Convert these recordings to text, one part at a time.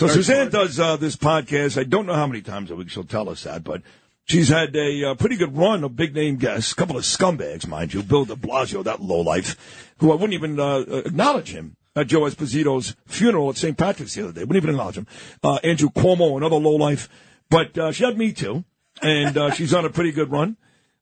So Suzanne does uh, this podcast. I don't know how many times a week she'll tell us that, but she's had a uh, pretty good run of big name guests, a couple of scumbags, mind you. Bill de Blasio, that lowlife, who I wouldn't even uh, acknowledge him at Joe Esposito's funeral at St. Patrick's the other day. Wouldn't even acknowledge him. Uh, Andrew Cuomo, another lowlife. But uh, she had me too, and uh, she's on a pretty good run.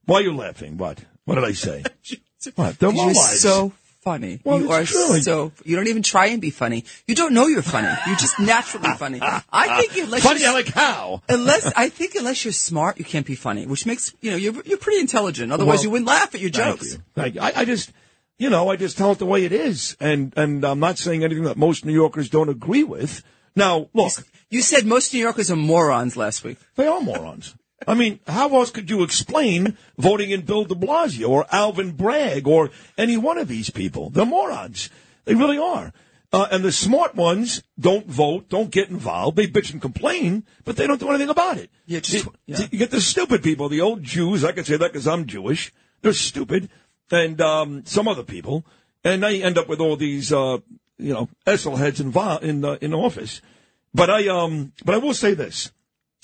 Why are you laughing? What? What did I say? what? They're You're so funny. Well, you are true. so. You don't even try and be funny. You don't know you're funny. You're just naturally funny. I think unless Funny you're, like how? unless I think unless you're smart, you can't be funny. Which makes you know you're you're pretty intelligent. Otherwise, Well, you wouldn't laugh at your Thank jokes. you. Thank you. I, I just, you know, I just tell it the way it is, and and I'm not saying anything that most New Yorkers don't agree with. Now, look, You said most New Yorkers are morons last week. they are morons. I mean, how else could you explain voting in Bill de Blasio or Alvin Bragg or any one of these people? They're morons. They really are. Uh, and the smart ones don't vote, don't get involved. They bitch and complain, but they don't do anything about it. Yeah, just- you, yeah. you get the stupid people, the old Jews. I can say that because I'm Jewish. They're stupid, and um, some other people, and they end up with all these, uh, you know, Essel heads involved in uh, in office. But I um, but I will say this: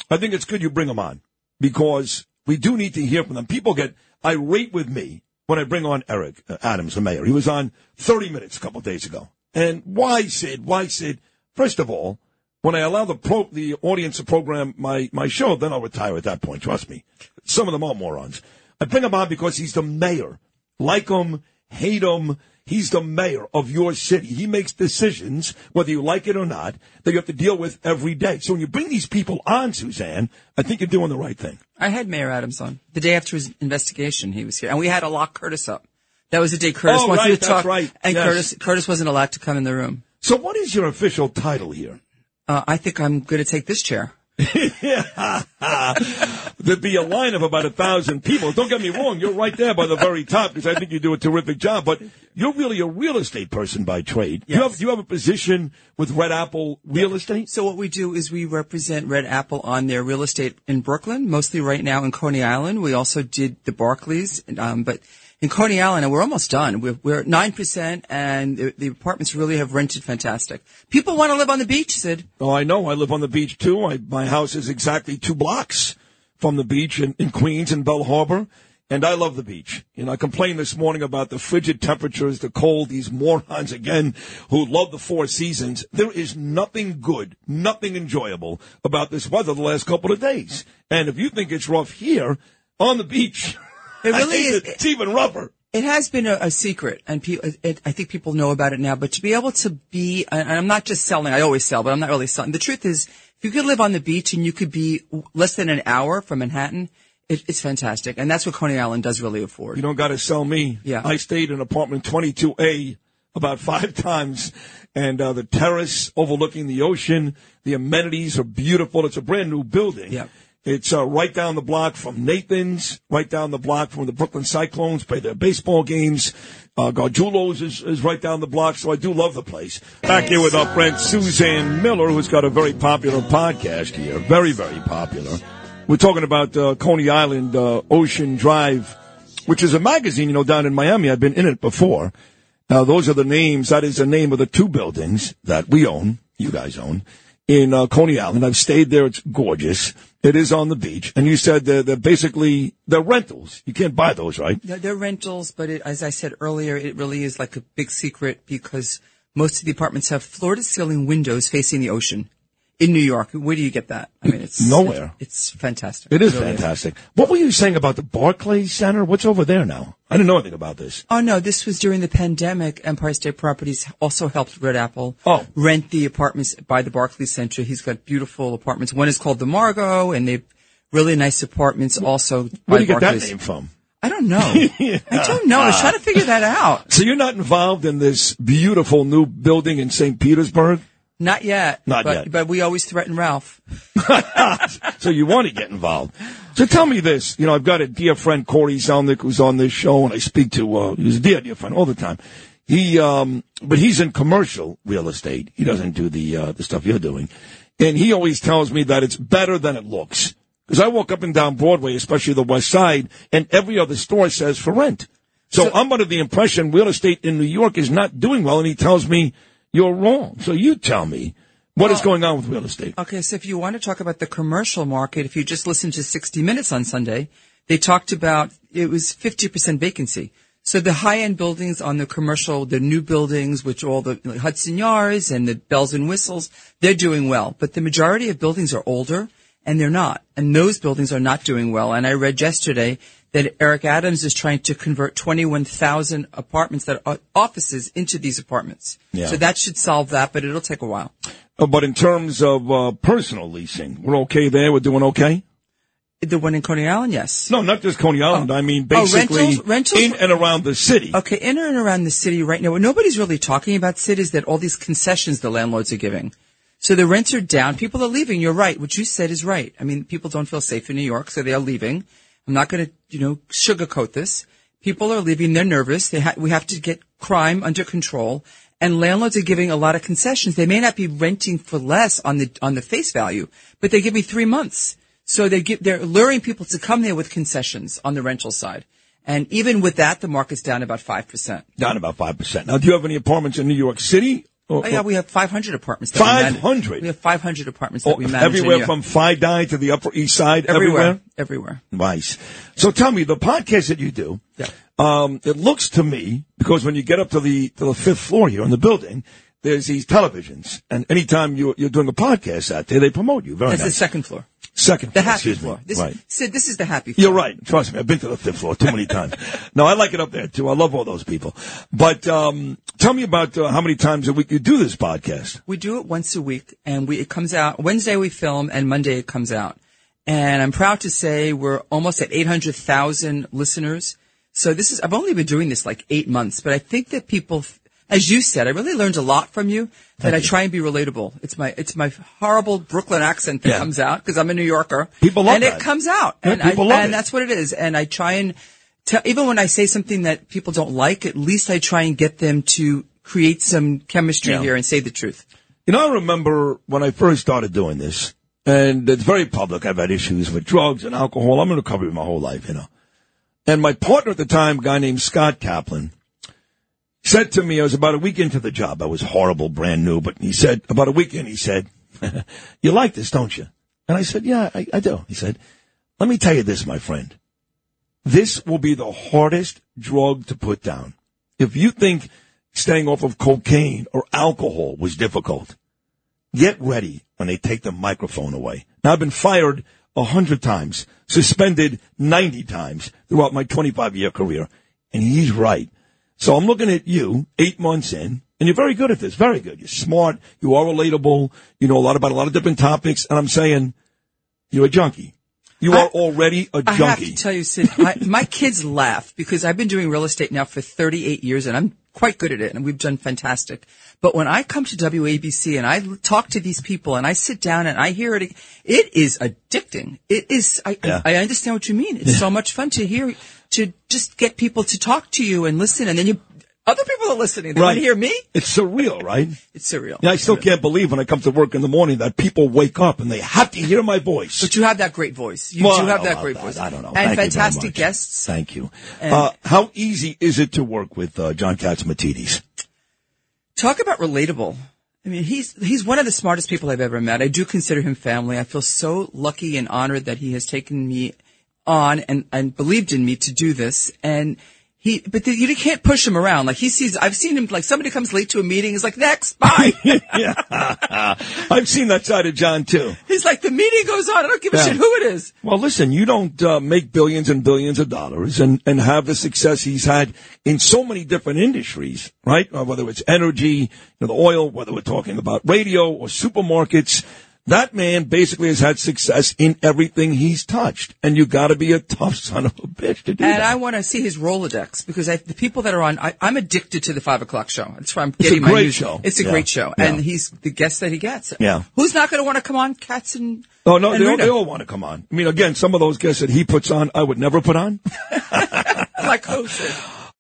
I think it's good you bring them on because we do need to hear from them. People get irate with me when I bring on Eric uh, Adams, the mayor. He was on 30 minutes a couple days ago. And why, Sid? Why, Sid? First of all, when I allow the pro- the audience to program my, my show, then I'll retire at that point. Trust me. Some of them are morons. I bring him on because he's the mayor. Like him, hate him. He's the mayor of your city. He makes decisions, whether you like it or not, that you have to deal with every day. So when you bring these people on, Suzanne, I think you're doing the right thing. I had Mayor Adams on the day after his investigation. He was here, and we had to lock Curtis up. That was the day Curtis Oh, wanted right, to talk, right. and Yes. Curtis Curtis wasn't allowed to come in the room. So what is your official title here? Uh, I think I'm going to take this chair. There'd be a line of about a thousand people. Don't get me wrong, you're right there by the very top because I think you do a terrific job. But you're really a real estate person by trade. You Yes. have you have a position with Red Apple Real Estate. So what we do is we represent Red Apple on their real estate in Brooklyn, mostly right now in Coney Island. We also did the Barclays, um, but in Coney Island, and we're almost done. We're, at 9%, and the, apartments really have rented fantastic. People want to live on the beach, Sid. Oh, I know. I live on the beach too. I, my house is exactly two blocks from the beach in, in Queens and Belle Harbor. And I love the beach. You know, I complained this morning about the frigid temperatures, the cold, these morons again who love the four seasons. There is nothing good, nothing enjoyable about this weather the last couple of days. And if you think it's rough here on the beach, It really is. It's even rougher. It has been a, a secret, and pe- it, I think people know about it now. But to be able to be, and I'm not just selling. I always sell, but I'm not really selling. The truth is, if you could live on the beach and you could be less than an hour from Manhattan, it, it's fantastic, and that's what Coney Island does really afford. You don't got to sell me. Yeah. I stayed in apartment 22A about five times, and uh, the terrace overlooking the ocean. The amenities are beautiful. It's a brand new building. Yeah. It's uh, right down the block from Nathan's, right down the block from the Brooklyn Cyclones, play their baseball games. Uh, Gargiulo's is, is right down the block, so I do love the place. Back here with our friend Suzanne Miller, who's got a very popular podcast here. Very, very popular. We're talking about uh, Coney Island, uh, Ocean Drive, which is a magazine, you know, down in Miami. I've been in it before. Now, those are the names. That is the name of the two buildings that we own, you guys own, in uh, Coney Island. I've stayed there. It's gorgeous. It is on the beach. And you said they're, they're basically, they're rentals. You can't buy those, right? They're, they're rentals, but it, as I said earlier, it really is like a big secret because most of the apartments have floor-to-ceiling windows facing the ocean. In New York, where do you get that? I mean, it's Nowhere. It's, fantastic. It is really fantastic. What were you saying about the Barclays Center? What's over there now? I didn't know anything about this. Oh no, this was during the pandemic. Empire State Properties also helped Red Apple Oh. rent the apartments by the Barclays Center. He's got beautiful apartments. One is called the Margot, and they've really nice apartments also Where by do you get Barclays. that name from? I don't know. I don't know. I was trying to figure that out. So you're not involved in this beautiful new building in St. Petersburg? Not yet. Not but, yet. But we always threaten Ralph. so you want to get involved. So tell me this. You know, I've got a dear friend, Corey Zelnick, who's on this show, and I speak to, uh, he's a dear, dear friend all the time. He, um, but he's in commercial real estate. He doesn't do the, uh, the stuff you're doing. And he always tells me that it's better than it looks. Because I walk up and down Broadway, especially the West Side, and every other store says for rent. So, So- I'm under the impression real estate in New York is not doing well, and he tells me you're wrong. So you tell me what is going on with real estate. Okay, so if you want to talk about the commercial market, if you just listen to 60 Minutes on Sunday, they talked about it was 50% vacancy. So the high-end buildings on the commercial, the new buildings, which all the like Hudson Yards and the bells and whistles, they're doing well. But the majority of buildings are older and they're not. And those buildings are not doing well. And I read yesterday that Eric Adams is trying to convert 21,000 apartments that are offices into these apartments. Yeah. So that should solve that, but it'll take a while. Uh, but in terms of uh, personal leasing, we're okay there. We're doing okay. The one in Coney Island, yes. No, not just Coney Island. I mean, Oh, basically rentals- rentals- in and around the city. Okay, in and around the city right now, what nobody's really talking about, Sid, is that all these concessions the landlords are giving. So the rents are down. People are leaving. You're right. What you said is right. I mean, people don't feel safe in New York, so they are leaving. I'm not going to, you know, sugarcoat this. People are leaving. They're nervous. They ha- we have to get crime under control. And landlords are giving a lot of concessions. They may not be renting for less on the on the face value, but they give me three months. So they give, they're luring people to come there with concessions on the rental side. And even with that, the market's down about 5%. Down about 5%. Now, do you have any apartments in New York City? Or- Oh yeah, we have 500 apartments. That we 500? We have 500 apartments that or we manage. everywhere from FiDi to the Upper East Side? everywhere, everywhere. Nice. So tell me, the podcast that you do, Yeah. um, it looks to me, because when you get up to the, to the fifth floor here in the building, there's these televisions. And anytime you're, you're doing a podcast out there, they promote you. Very much. That's the second floor. Second The floor, happy excuse floor. me. This, right. Sid, this is the happy floor. You're right. Trust me. I've been to the fifth floor too many times. no, I like it up there too. I love all those people. But um, tell me about uh, how many times a week you do this podcast. We do it once a week, and we it comes out Wednesday. We film, and Monday it comes out. And I'm proud to say we're almost at 800,000 listeners. So this is I've only been doing this like eight months, but I think that people, as you said, I really learned a lot from you. That I try and be relatable. It's my it's my horrible Brooklyn accent that Yeah. comes out because I'm a New Yorker. People love and that. it comes out, Yeah, and people I, love and it. that's what it is. And I try and tell, even when I say something that people don't like, at least I try and get them to create some chemistry Yeah. here and say the truth. You know, I remember when I first started doing this, and it's very public. I've had issues with drugs and alcohol. I'm in recovery my whole life, you know. And my partner at the time, a guy named Scott Kaplan, said to me, I was about a week into the job. I was horrible, brand new, but he said, about a week in, he said, you like this, don't you? And I said, yeah, I, I do. He said, let me tell you this, my friend. This will be the hardest drug to put down. If you think staying off of cocaine or alcohol was difficult, get ready when they take the microphone away. Now I've been fired a hundred times, suspended 90 times throughout my 25 year career. And he's right. So I'm looking at you eight months in and you're very good at this. Very good. You're smart. You are relatable. You know a lot about a lot of different topics. And I'm saying you're a junkie. You I- are already a I have junkie. to tell you, Sid, I, my kids laugh because I've been doing real estate now for 38 years and I'm quite good at it and we've done fantastic. But when I come to WABC and I talk to these people and I sit down and I hear it, it is addicting. It is, I, Yeah. I, I understand what you mean. It's so much fun to hear, to just get people to talk to you and listen and then you, other people are listening. They want to hear me. It's surreal, right? It's surreal. Yeah, I still can't believe when I come to work in the morning that people wake up and they have to hear my voice. But you have that great voice. You Well, do have that great that. voice. I don't know. And Thank fantastic guests. Thank you. Uh, how easy is it to work with uh, John Catsimatidis? Talk about relatable. I mean, he's he's one of the smartest people I've ever met. I do consider him family. I feel so lucky and honored that he has taken me on and, and believed in me to do this. And he, but the, you can't push him around. Like he sees, I've seen him, like somebody comes late to a meeting, he's like, next, bye. I've seen that side of John too. he's like, the meeting goes on. I don't give a Yeah. shit who it is. Well, listen, you don't uh, make billions and billions of dollars and, and have the success he's had in so many different industries, right? Uh, whether it's energy, you know, the oil, whether we're talking about radio or supermarkets. That man basically has had success in everything he's touched, and you got to be a tough son of a bitch to do And that. And I want to see his Rolodex because I, the people that are on, I, I'm addicted to the five o'clock show. That's why I'm getting my great news. show. It's a Yeah. great show, Yeah. and he's the guest that he gets. Yeah. Who's not going to want to come on, Cats and? Oh no, and they all, they all want to come on. I mean, again, some of those guests that he puts on, I would never put on. like oh, hosted.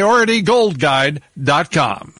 PriorityGoldGuide.com.